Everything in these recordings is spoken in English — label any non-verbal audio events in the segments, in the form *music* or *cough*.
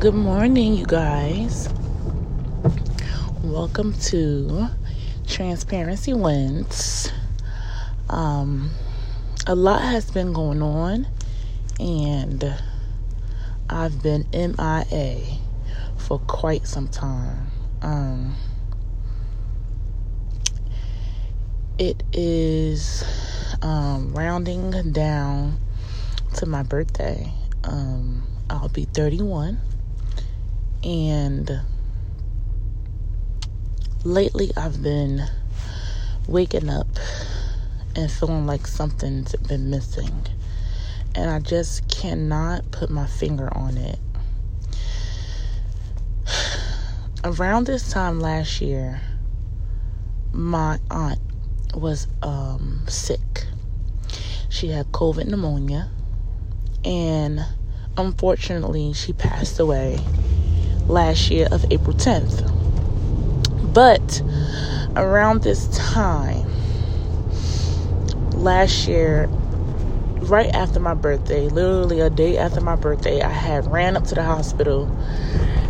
Good morning, you guys. Welcome to Transparency Wins. Um, a lot has been going on, and I've been MIA for quite some time. Um, it is um, rounding down to my birthday. Um, I'll be 31. And lately I've been waking up and feeling like something's been missing. And I just cannot put my finger on it. *sighs* Around this time last year, my aunt was um, sick. She had COVID pneumonia, and unfortunately, she passed away last year of April 10th. But around this time, last year, right after my birthday, literally a day after my birthday, I had ran up to the hospital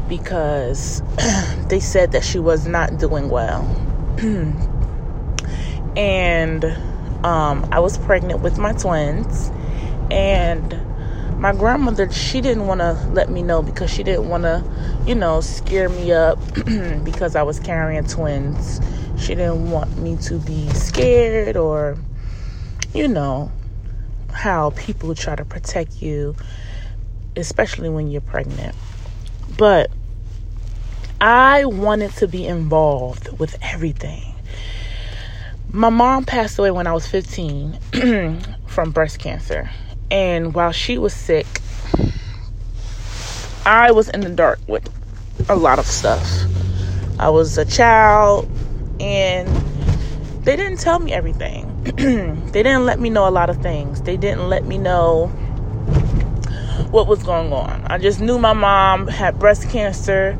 because *clears throat* they said that she was not doing well. *clears throat* and um, I was pregnant with my twins, and my grandmother she didn't want to let me know because she didn't want to you know scare me up *clears throat* because i was carrying twins. She didn't want me to be scared or you know how people try to protect you especially when you're pregnant. But i wanted to be involved with everything. My mom passed away when i was 15 *clears throat* from breast cancer and while she was sick, I was in the dark with a lot of stuff. I was a child and they didn't tell me everything. *clears throat* they didn't let me know a lot of things. They didn't let me know what was going on. I just knew my mom had breast cancer.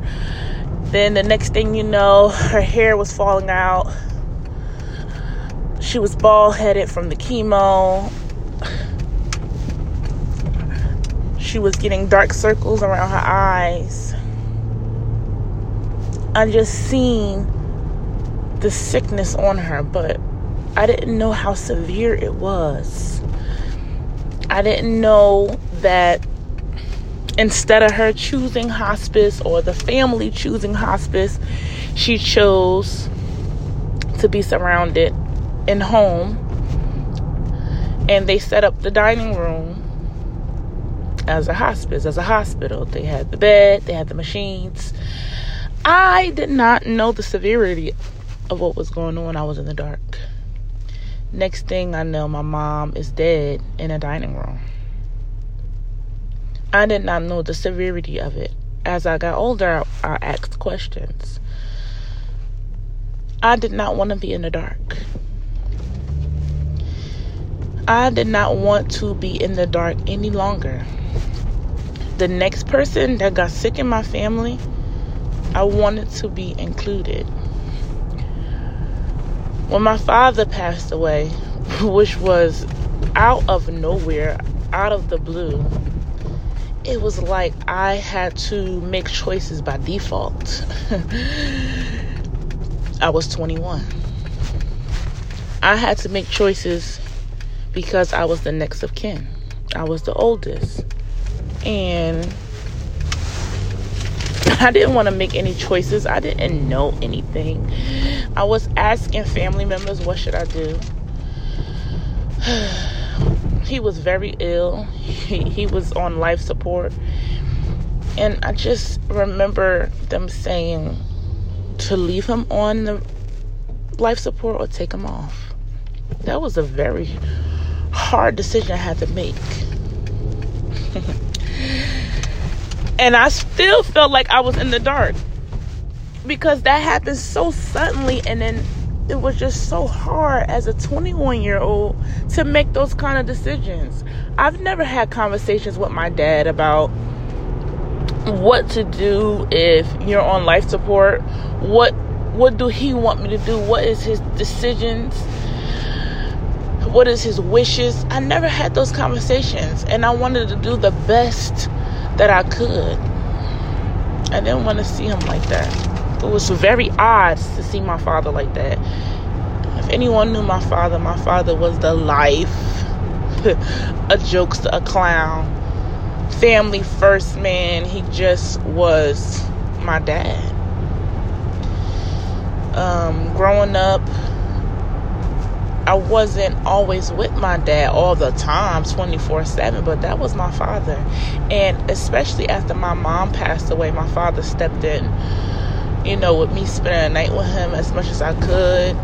Then the next thing you know, her hair was falling out. She was bald headed from the chemo. She was getting dark circles around her eyes. I just seen the sickness on her, but I didn't know how severe it was. I didn't know that instead of her choosing hospice or the family choosing hospice, she chose to be surrounded in home. And they set up the dining room as a hospice, as a hospital. They had the bed, they had the machines. I did not know the severity of what was going on. I was in the dark. Next thing I know, my mom is dead in a dining room. I did not know the severity of it. As I got older, I, asked questions. I did not want to be in the dark. I did not want to be in the dark any longer the next person that got sick in my family, I wanted to be included. When my father passed away, *laughs* which was out of nowhere, out of the blue, it was like I had to make choices by default. *laughs* I was 21. I had to make choices because I was the next of kin. I was the oldest and I didn't want to make any choices. I didn't know anything. I was asking family members, what should I do? *sighs* he was very ill. He, he was on life support. And I just remember them saying to leave him on the life support or take him off. That was a very hard decision I had to make. *laughs* And I still felt like I was in the dark because that happened so suddenly and then it was just so hard as a 21 year old to make those kind of decisions. I've never had conversations with my dad about what to do if you're on life support. What what do he want me to do? What is his decisions? What is his wishes? I never had those conversations and I wanted to do the best that I could. I didn't want to see him like that. It was very odd to see my father like that. If anyone knew my father, my father was the life, *laughs* a jokester, a clown, family first man. He just was my dad. Um, growing up, I wasn't always with my dad all the time, 24 7, but that was my father. And especially after my mom passed away, my father stepped in, you know, with me spending a night with him as much as I could,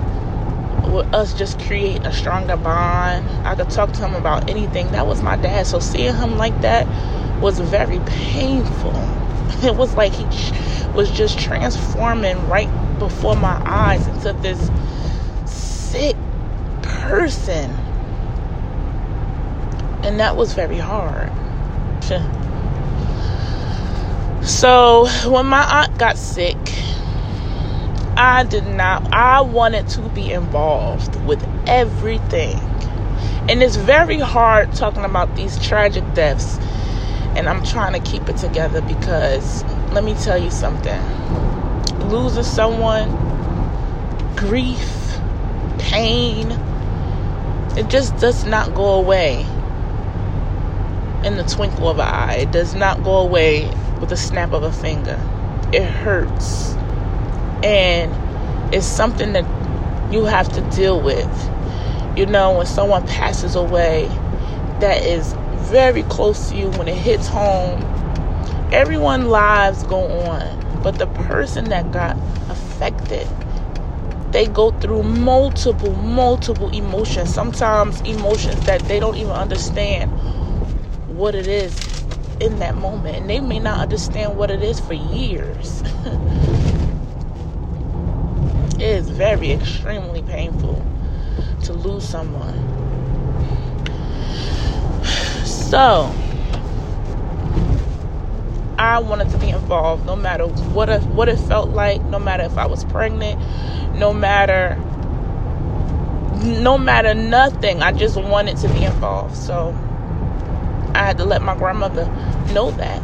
with us just creating a stronger bond. I could talk to him about anything. That was my dad. So seeing him like that was very painful. *laughs* It was like he was just transforming right before my eyes into this person. And that was very hard. So when my aunt got sick, I did not, I wanted to be involved with everything. And it's very hard talking about these tragic deaths. And I'm trying to keep it together because let me tell you something losing someone, grief, pain, it just does not go away in the twinkle of an eye. It does not go away with a snap of a finger. It hurts. And it's something that you have to deal with. You know, when someone passes away that is very close to you, when it hits home, everyone's lives go on. But the person that got affected they go through multiple, multiple emotions. Sometimes emotions that they don't even understand what it is in that moment. And they may not understand what it is for years. *laughs* it is very extremely painful to lose someone. *sighs* So, I wanted to be involved no matter what it, what it felt like, no matter if I was pregnant, no matter no matter nothing. I just wanted to be involved. So I had to let my grandmother know that.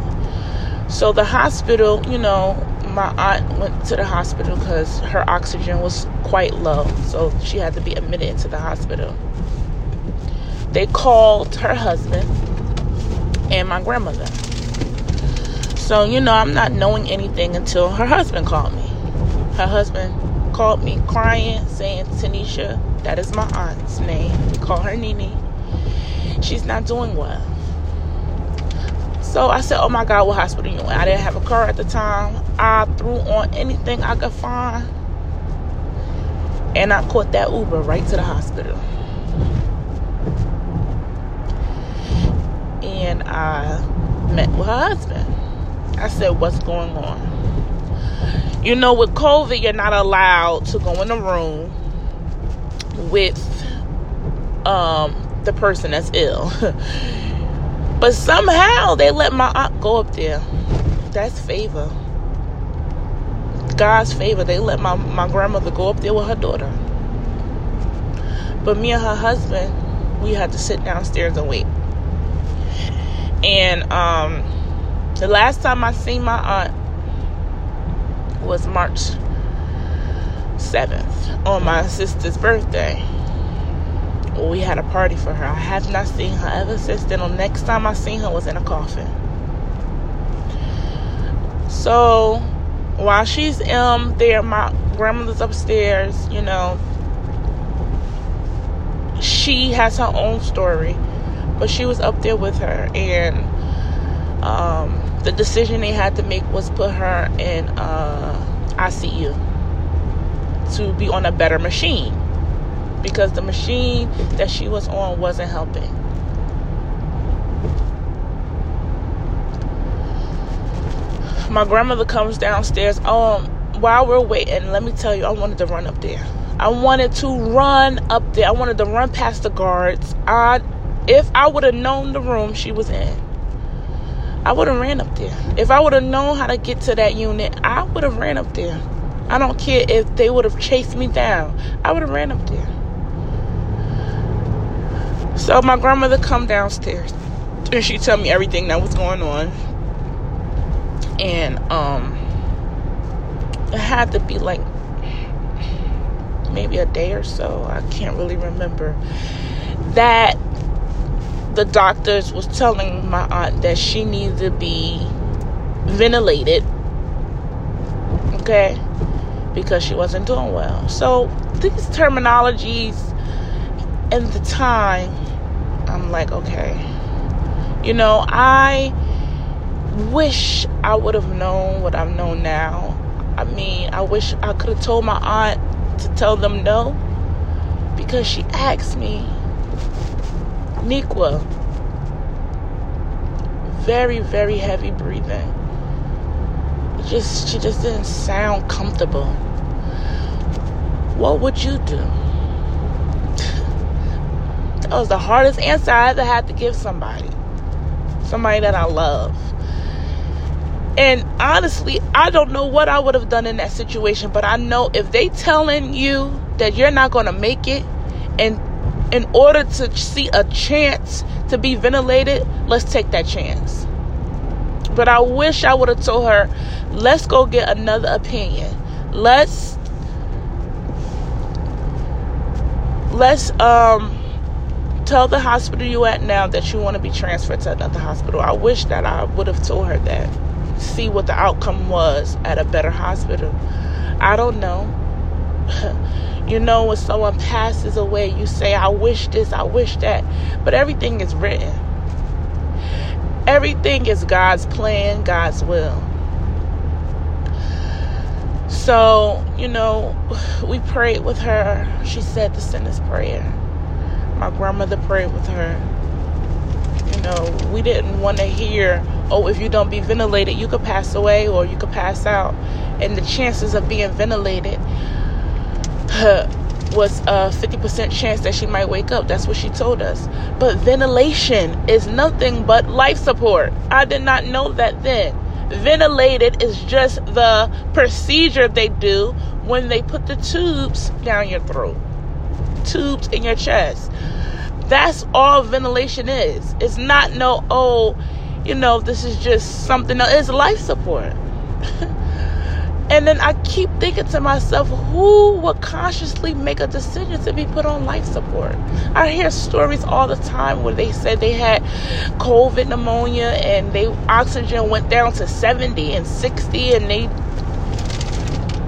So the hospital, you know, my aunt went to the hospital because her oxygen was quite low. So she had to be admitted into the hospital. They called her husband and my grandmother. So, you know, I'm not knowing anything until her husband called me. Her husband called me crying, saying, Tanisha, that is my aunt's name. call her Nini. She's not doing well. So I said, Oh my God, what hospital you in? I didn't have a car at the time. I threw on anything I could find. And I caught that Uber right to the hospital. And I met with her husband. I said, What's going on? You know, with COVID, you're not allowed to go in a room with um, the person that's ill. *laughs* but somehow they let my aunt go up there. That's favor. God's favor. They let my, my grandmother go up there with her daughter. But me and her husband, we had to sit downstairs and wait. And um, the last time I seen my aunt, was March 7th on my sister's birthday. We had a party for her. I have not seen her ever since then. The next time I seen her was in a coffin. So while she's um there, my grandmother's upstairs, you know. She has her own story, but she was up there with her and um the decision they had to make was put her in uh, ICU to be on a better machine because the machine that she was on wasn't helping. My grandmother comes downstairs. Um, while we're waiting, let me tell you, I wanted to run up there. I wanted to run up there. I wanted to run past the guards. I, if I would have known the room she was in, I would have ran up there. If I would have known how to get to that unit, I would have ran up there. I don't care if they would have chased me down. I would have ran up there. So my grandmother come downstairs and she tell me everything that was going on. and um it had to be like maybe a day or so i can't really remember that the doctors was telling my aunt that she needed to be ventilated okay because she wasn't doing well so these terminologies and the time i'm like okay you know i wish I would have known what I've known now. I mean, I wish I could have told my aunt to tell them no because she asked me, Nikwa, very, very heavy breathing. Just she just didn't sound comfortable. What would you do? *laughs* that was the hardest answer I ever had to give somebody. Somebody that I love. And honestly, I don't know what I would have done in that situation, but I know if they telling you that you're not going to make it and in order to see a chance to be ventilated, let's take that chance. But I wish I would have told her, let's go get another opinion. Let's let's um tell the hospital you at now that you want to be transferred to another hospital. I wish that I would have told her that see what the outcome was at a better hospital. I don't know. *laughs* you know, when someone passes away, you say, I wish this, I wish that. But everything is written, everything is God's plan, God's will. So, you know, we prayed with her. She said the sinner's prayer. My grandmother prayed with her. You know, we didn't want to hear oh, if you don't be ventilated, you could pass away or you could pass out. And the chances of being ventilated was a 50% chance that she might wake up. That's what she told us. But ventilation is nothing but life support. I did not know that then. Ventilated is just the procedure they do when they put the tubes down your throat, tubes in your chest. That's all ventilation is. It's not no, oh, you know, this is just something else. It's life support. *laughs* and then I keep thinking to myself, who would consciously make a decision to be put on life support? I hear stories all the time where they said they had COVID pneumonia and they oxygen went down to 70 and 60 and they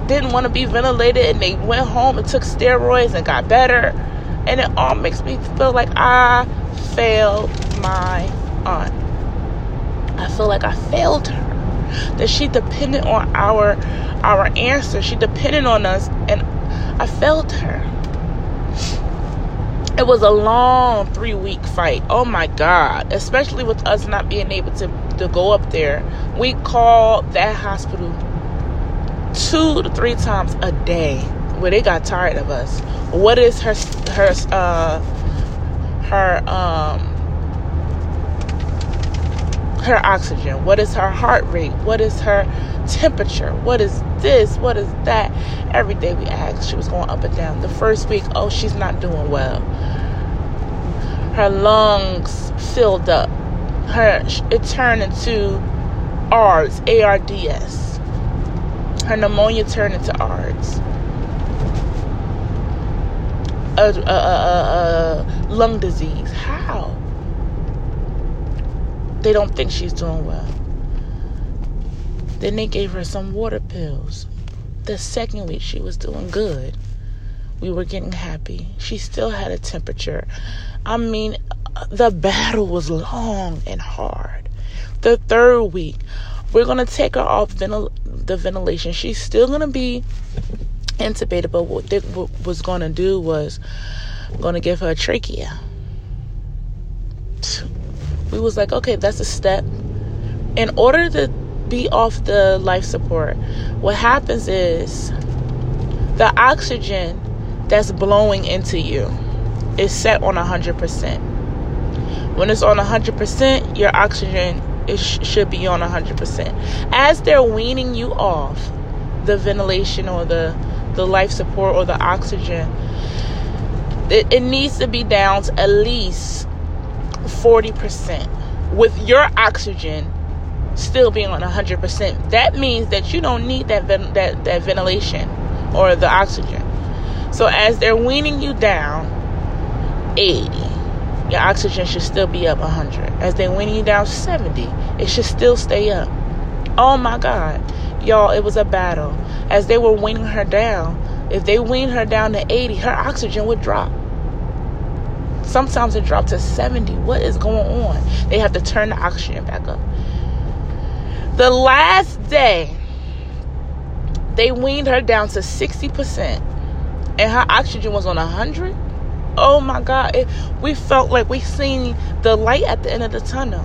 didn't want to be ventilated and they went home and took steroids and got better. And it all makes me feel like I failed my aunt. I feel like I failed her. That she depended on our our answer. She depended on us and I failed her. It was a long three week fight. Oh my God. Especially with us not being able to, to go up there. We called that hospital two to three times a day where they got tired of us. What is her her uh her um her oxygen? What is her heart rate? What is her temperature? What is this? What is that? Every day we asked, she was going up and down. The first week, oh, she's not doing well. Her lungs filled up. Her it turned into ARDS, ARDS. Her pneumonia turned into ARDS. A, a, a, a lung disease. How? They don't think she's doing well. Then they gave her some water pills. The second week, she was doing good. We were getting happy. She still had a temperature. I mean, the battle was long and hard. The third week, we're going to take her off ventil- the ventilation. She's still going to be intubated, but what they was going to do was going to give her a trachea we was like, okay, that's a step. In order to be off the life support, what happens is the oxygen that's blowing into you is set on 100%. When it's on 100%, your oxygen is, should be on 100%. As they're weaning you off the ventilation or the, the life support or the oxygen, it, it needs to be down to at least 40% with your oxygen still being on 100%. That means that you don't need that that that ventilation or the oxygen. So as they're weaning you down 80, your oxygen should still be up 100. As they're weaning you down 70, it should still stay up. Oh my God. Y'all, it was a battle. As they were weaning her down, if they weaned her down to 80, her oxygen would drop. Sometimes it dropped to 70. What is going on? They have to turn the oxygen back up. The last day, they weaned her down to 60%, and her oxygen was on 100. Oh my God. It, we felt like we seen the light at the end of the tunnel.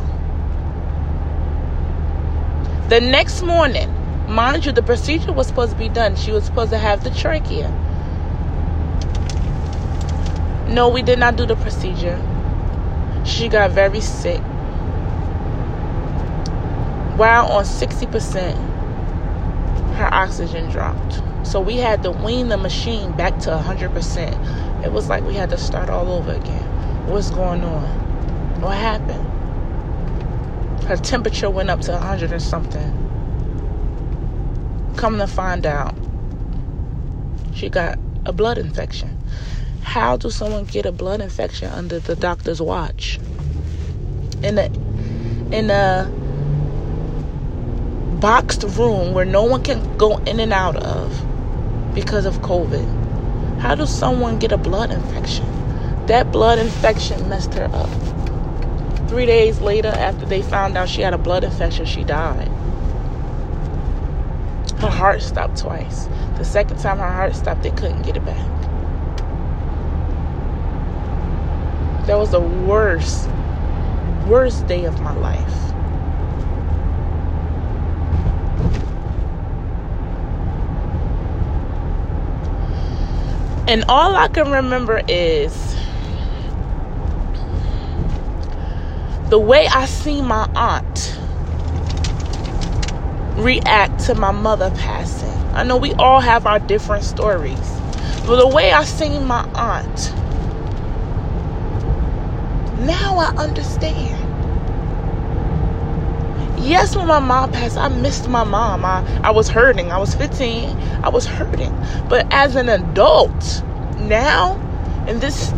The next morning, mind you, the procedure was supposed to be done. She was supposed to have the trachea. No, we did not do the procedure. She got very sick. While on 60%, her oxygen dropped. So we had to wean the machine back to 100%. It was like we had to start all over again. What's going on? What happened? Her temperature went up to 100 or something. Come to find out, she got a blood infection. How do someone get a blood infection under the doctor's watch? In a in a boxed room where no one can go in and out of because of COVID. How does someone get a blood infection? That blood infection messed her up. Three days later, after they found out she had a blood infection, she died. Her heart stopped twice. The second time her heart stopped, they couldn't get it back. That was the worst, worst day of my life. And all I can remember is the way I see my aunt react to my mother passing. I know we all have our different stories, but the way I see my aunt, now I understand. Yes, when my mom passed, I missed my mom. I, I was hurting. I was 15. I was hurting. But as an adult, now, in this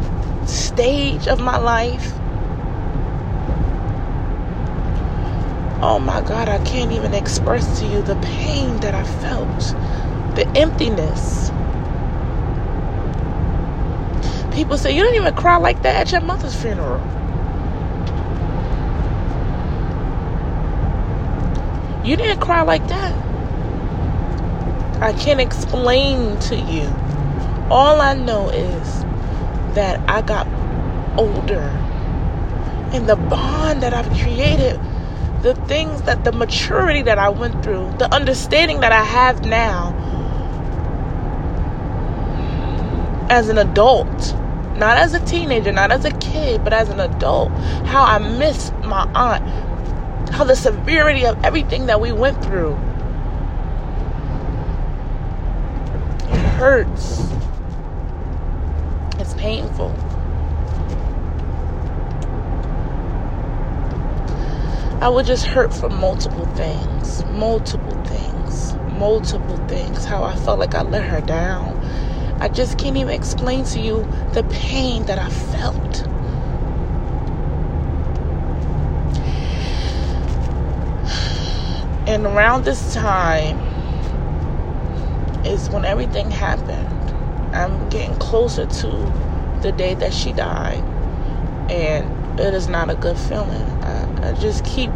stage of my life, oh my God, I can't even express to you the pain that I felt, the emptiness. People say, You don't even cry like that at your mother's funeral. You didn't cry like that. I can't explain to you. All I know is that I got older. And the bond that I've created, the things that the maturity that I went through, the understanding that I have now as an adult, not as a teenager, not as a kid, but as an adult, how I miss my aunt how the severity of everything that we went through it hurts. It's painful. I would just hurt for multiple things, multiple things, multiple things. How I felt like I let her down. I just can't even explain to you the pain that I felt. And around this time is when everything happened. I'm getting closer to the day that she died. And it is not a good feeling. I, I just keep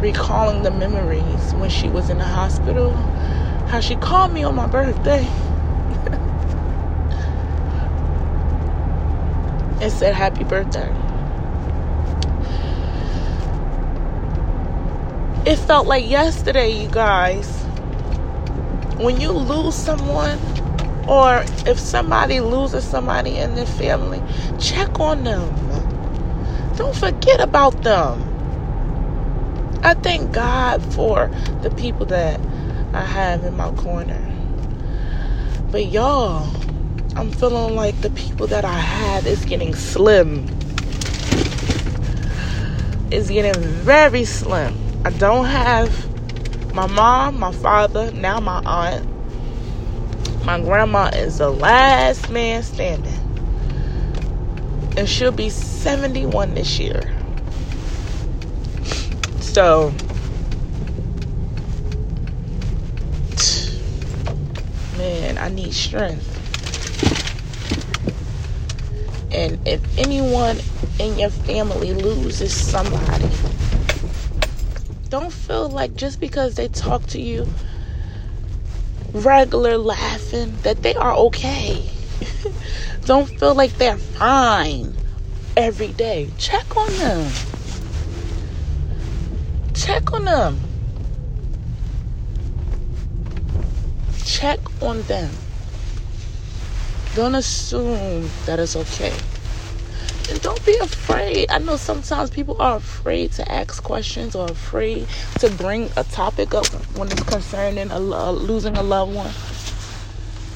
recalling the memories when she was in the hospital. How she called me on my birthday. And said happy birthday. It felt like yesterday, you guys. When you lose someone, or if somebody loses somebody in their family, check on them. Don't forget about them. I thank God for the people that I have in my corner. But y'all, I'm feeling like the people that I have is getting slim. It's getting very slim. I don't have my mom, my father, now my aunt. My grandma is the last man standing. And she'll be 71 this year. So, man, I need strength. And if anyone in your family loses somebody, don't feel like just because they talk to you regular laughing that they are okay. *laughs* don't feel like they're fine every day. Check on them. Check on them. Check on them. Don't assume that it's okay. And don't be afraid. I know sometimes people are afraid to ask questions or afraid to bring a topic up when it's concerning a, losing a loved one.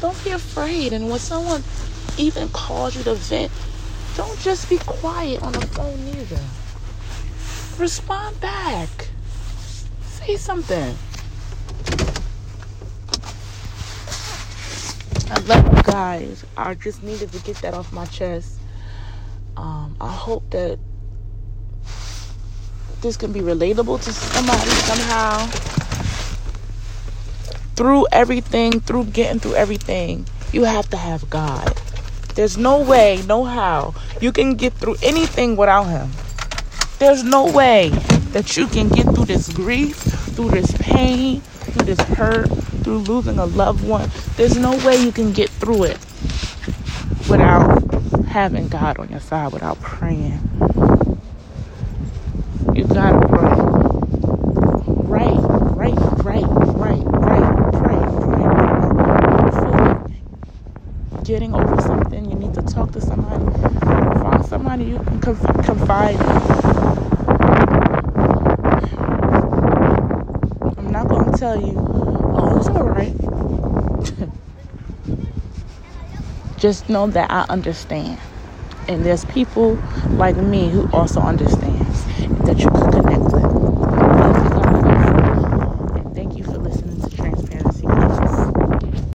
Don't be afraid. And when someone even calls you to vent, don't just be quiet on the phone either. Respond back. Say something. I love you guys. I just needed to get that off my chest. Um, I hope that this can be relatable to somebody somehow. Through everything, through getting through everything, you have to have God. There's no way, no how you can get through anything without Him. There's no way that you can get through this grief, through this pain, through this hurt, through losing a loved one. There's no way you can get through it without having God on your side, without praying. You gotta pray. Right, right, right, right, right, pray, pray, pray. Getting over something, you need to talk to somebody. Find somebody you can confide in. I'm not gonna tell you, oh, it's alright. Just know that I understand. And there's people like me who also understands that you connect